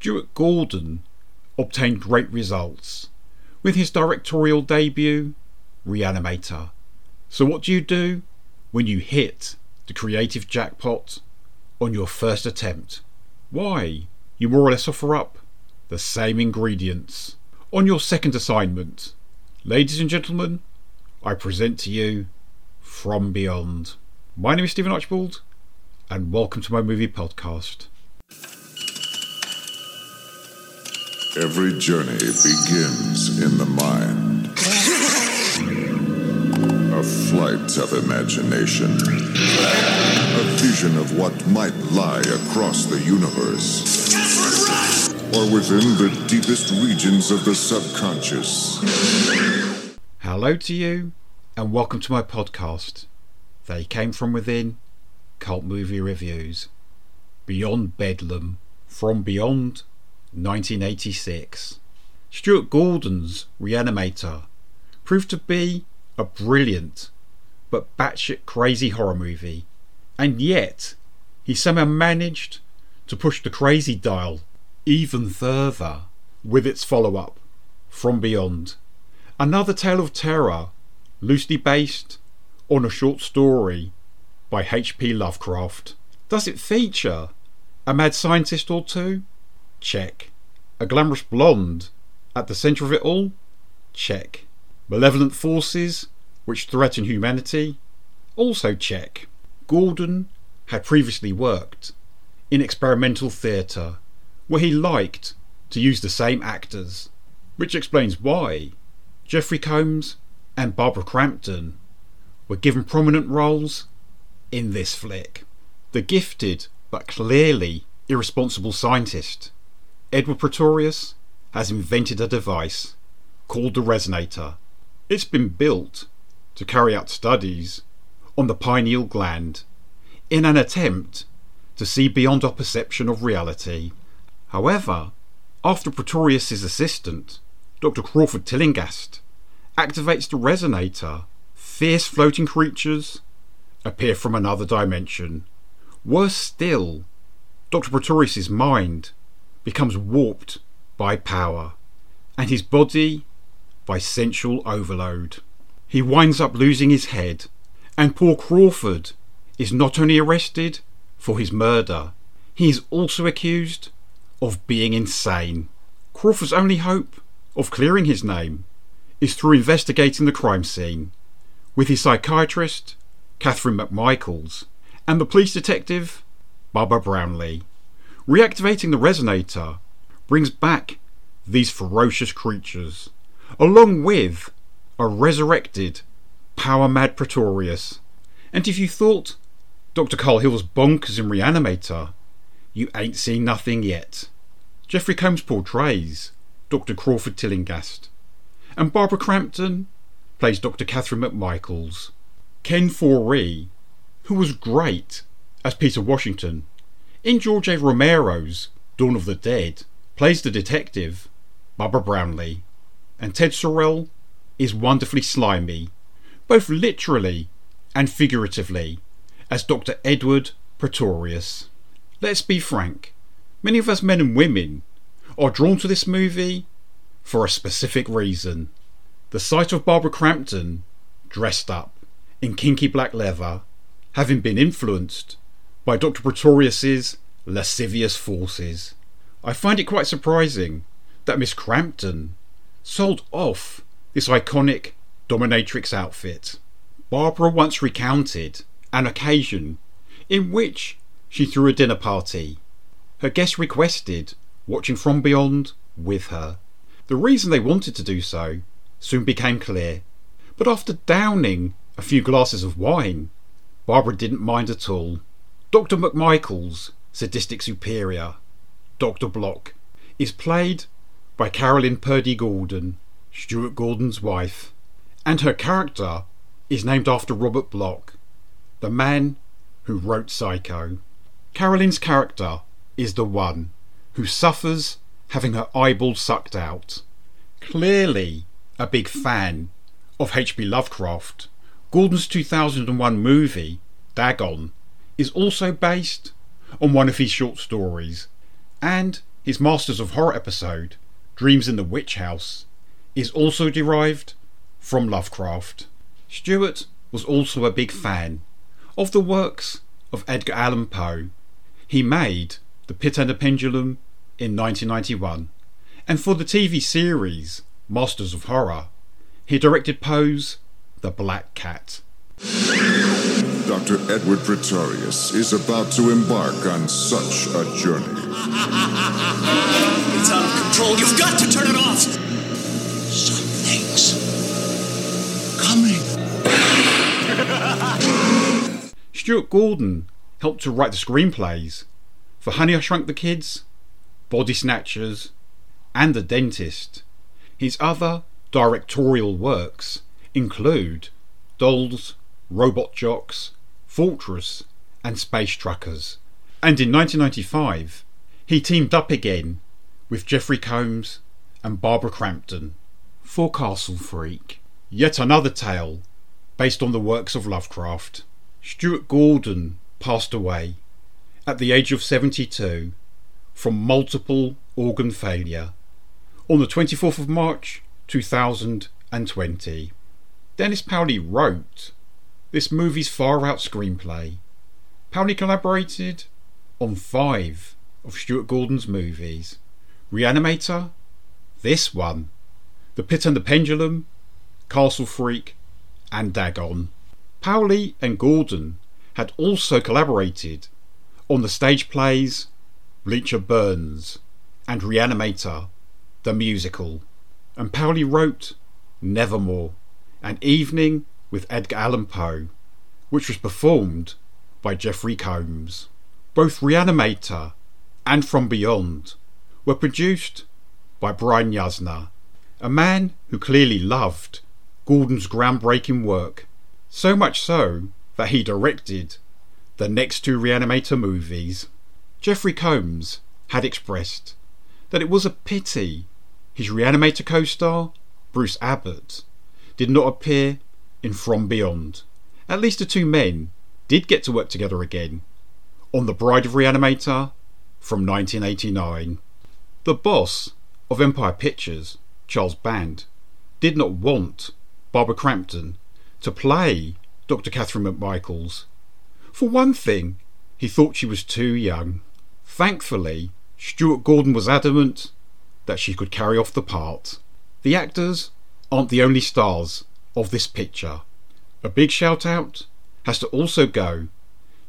Stuart Gordon obtained great results with his directorial debut, Reanimator. So, what do you do when you hit the creative jackpot on your first attempt? Why, you more or less offer up the same ingredients. On your second assignment, ladies and gentlemen, I present to you From Beyond. My name is Stephen Archibald, and welcome to my movie podcast. Every journey begins in the mind. A flight of imagination. A vision of what might lie across the universe. Or within the deepest regions of the subconscious. Hello to you, and welcome to my podcast. They came from within cult movie reviews. Beyond Bedlam, From Beyond 1986. Stuart Gordon's Reanimator proved to be a brilliant but batshit crazy horror movie, and yet he somehow managed to push the crazy dial even further with its follow up, From Beyond. Another tale of terror, loosely based on a short story by H.P. Lovecraft. Does it feature a mad scientist or two? Check. A glamorous blonde at the centre of it all? Check. Malevolent forces which threaten humanity? Also check. Gordon had previously worked in experimental theatre where he liked to use the same actors, which explains why Jeffrey Combs and Barbara Crampton were given prominent roles in this flick. The gifted but clearly irresponsible scientist Edward Pretorius has invented a device called the resonator. It's been built to carry out studies on the pineal gland in an attempt to see beyond our perception of reality. However, after Pretorius's assistant, Dr. Crawford Tillinghast, activates the resonator, fierce floating creatures appear from another dimension. Worse still, Dr. Pretorius's mind becomes warped by power, and his body by sensual overload. He winds up losing his head, and poor Crawford is not only arrested for his murder, he is also accused of being insane. Crawford's only hope of clearing his name is through investigating the crime scene with his psychiatrist, Catherine McMichaels, and the police detective, Bubba Brownlee. Reactivating the resonator brings back these ferocious creatures, along with a resurrected, power mad Pretorius. And if you thought Dr. Carl Hill was bonkers in Reanimator, you ain't seen nothing yet. Jeffrey Combs portrays Dr. Crawford Tillinghast, and Barbara Crampton plays Dr. Catherine McMichaels. Ken Foree, who was great as Peter Washington in George A. Romero's Dawn of the Dead, plays the detective, Bubba Brownlee, and Ted Sorel is wonderfully slimy, both literally and figuratively, as Dr. Edward Pretorius. Let's be frank, many of us men and women are drawn to this movie for a specific reason. The sight of Barbara Crampton dressed up in kinky black leather, having been influenced by Dr. Pretorius's lascivious forces. I find it quite surprising that Miss Crampton sold off this iconic dominatrix outfit. Barbara once recounted an occasion in which she threw a dinner party. Her guests requested watching From Beyond with her. The reason they wanted to do so soon became clear, but after downing a few glasses of wine, Barbara didn't mind at all. Dr. McMichael's sadistic superior, Dr. Bloch, is played by Carolyn Purdy Gordon, Stuart Gordon's wife, and her character is named after Robert Bloch, the man who wrote Psycho. Carolyn's character is the one who suffers having her eyeball sucked out. Clearly a big fan of H.P. Lovecraft, Gordon's 2001 movie, Dagon, is also based on one of his short stories, and his Masters of Horror episode, Dreams in the Witch House, is also derived from Lovecraft. Stuart was also a big fan of the works of Edgar Allan Poe. He made The Pit and the Pendulum in 1991, and for the TV series Masters of Horror, he directed Poe's The Black Cat. Dr. Edward Pretorius is about to embark on such a journey. It's out of control. You've got to turn it off. Something's coming. Stuart Gordon helped to write the screenplays for Honey I Shrunk the Kids, Body Snatchers, and The Dentist. His other directorial works include Dolls, Robot Jox, Fortress, and Space Truckers. And in 1995, he teamed up again with Jeffrey Combs and Barbara Crampton for Castle Freak. Yet another tale based on the works of Lovecraft. Stuart Gordon passed away at the age of 72 from multiple organ failure on the 24th of March 2020. Dennis Paoli wrote this movie's far out screenplay. Paoli collaborated on five of Stuart Gordon's movies Reanimator, this one, The Pit and the Pendulum, Castle Freak, and Dagon. Paoli and Gordon had also collaborated on the stage plays Bleacher Burns and Reanimator, the musical. And Paoli wrote Nevermore, an evening with Edgar Allan Poe, which was performed by Jeffrey Combs. Both Reanimator and From Beyond were produced by Brian Yuzna, a man who clearly loved Gordon's groundbreaking work, so much so that he directed the next two Reanimator movies. Jeffrey Combs had expressed that it was a pity his Reanimator co star, Bruce Abbott, did not appear in From Beyond. At least the two men did get to work together again on The Bride of Reanimator from 1989. The boss of Empire Pictures, Charles Band, did not want Barbara Crampton to play Dr. Catherine McMichaels. For one thing, he thought she was too young. Thankfully, Stuart Gordon was adamant that she could carry off the part. The actors aren't the only stars of this picture. A big shout out has to also go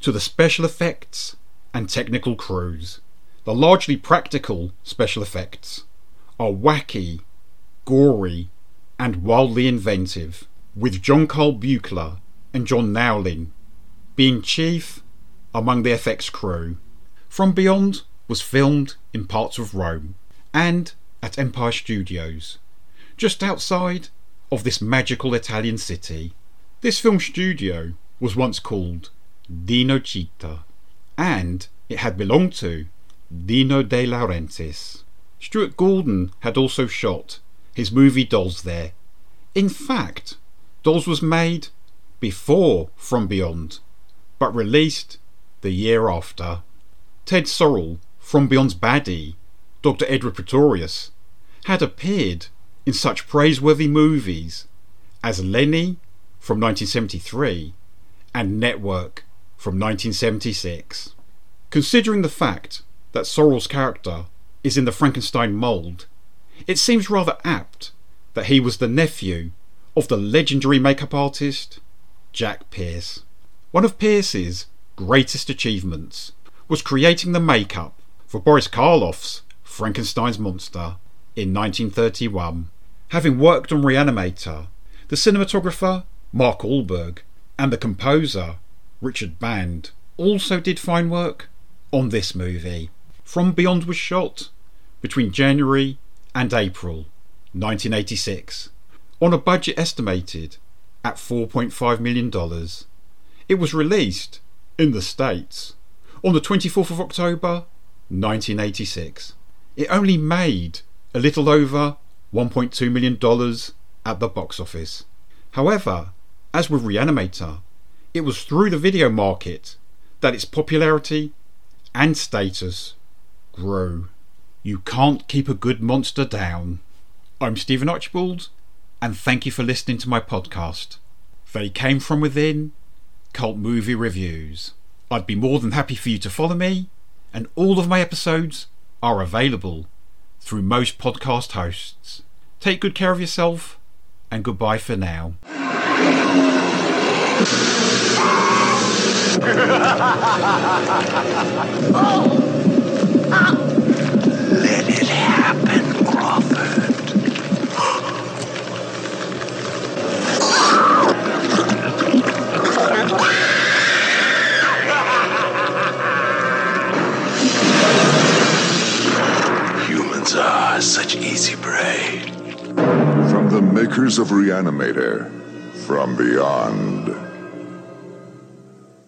to the special effects and technical crews. The largely practical special effects are wacky, gory, and wildly inventive, with John Carl Buechler and John Naulin being chief among the FX crew. From Beyond was filmed in parts of Rome and at Empire Studios, just outside of this magical Italian city. This film studio was once called Dino Città, and it had belonged to Dino De Laurentiis. Stuart Gordon had also shot his movie Dolls there. In fact, Dolls was made before From Beyond, but released the year after. Ted Sorel, From Beyond's baddie, Dr. Edward Pretorius, had appeared in such praiseworthy movies as Lenny from 1973 and Network from 1976. Considering the fact that Sorel's character is in the Frankenstein mould, it seems rather apt that he was the nephew of the legendary makeup artist Jack Pierce. One of Pierce's greatest achievements was creating the makeup for Boris Karloff's Frankenstein's monster in 1931. Having worked on Reanimator, the cinematographer Mac Ahlberg and the composer Richard Band also did fine work on this movie. From Beyond was shot between January and April 1986 on a budget estimated at $4.5 million. It was released in the States on the 24th of October 1986. It only made a little over $1.2 million at the box office. However, as with Reanimator, it was through the video market that its popularity and status grew. You can't keep a good monster down. I'm Stephen Archibald, and thank you for listening to my podcast. They Came From Within Cult Movie Reviews. I'd be more than happy for you to follow me, and all of my episodes are available through most podcast hosts. Take good care of yourself, and goodbye for now. Oh, ah. Let it happen, of Reanimator, from beyond.